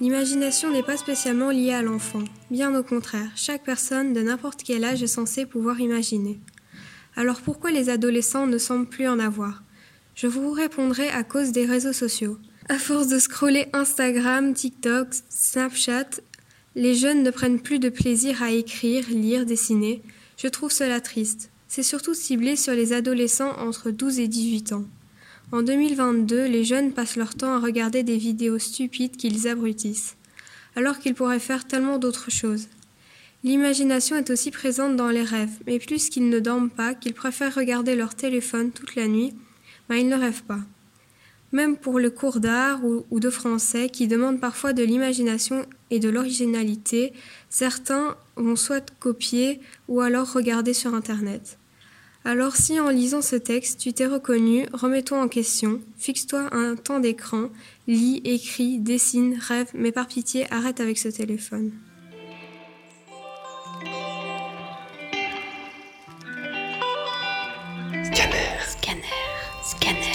L'imagination n'est pas spécialement liée à l'enfant. Bien au contraire, chaque personne de n'importe quel âge est censée pouvoir imaginer. Alors pourquoi les adolescents ne semblent plus en avoir? Je vous répondrai à cause des réseaux sociaux. À force de scroller Instagram, TikTok, Snapchat, les jeunes ne prennent plus de plaisir à écrire, lire, dessiner. Je trouve cela triste. C'est surtout ciblé sur les adolescents entre 12 et 18 ans. En 2022, les jeunes passent leur temps à regarder des vidéos stupides qu'ils abrutissent, alors qu'ils pourraient faire tellement d'autres choses. L'imagination est aussi présente dans les rêves, mais plus qu'ils ne dorment pas, qu'ils préfèrent regarder leur téléphone toute la nuit, ben ils ne rêvent pas même pour le cours d'art ou, de français qui demande parfois de l'imagination et de l'originalité, certains vont soit copier ou alors regarder sur Internet. Alors si en lisant ce texte tu t'es reconnu, remets-toi en question, fixe-toi un temps d'écran, lis, écris, dessine, rêve, mais par pitié arrête avec ce téléphone. Scanner, scanner, scanner.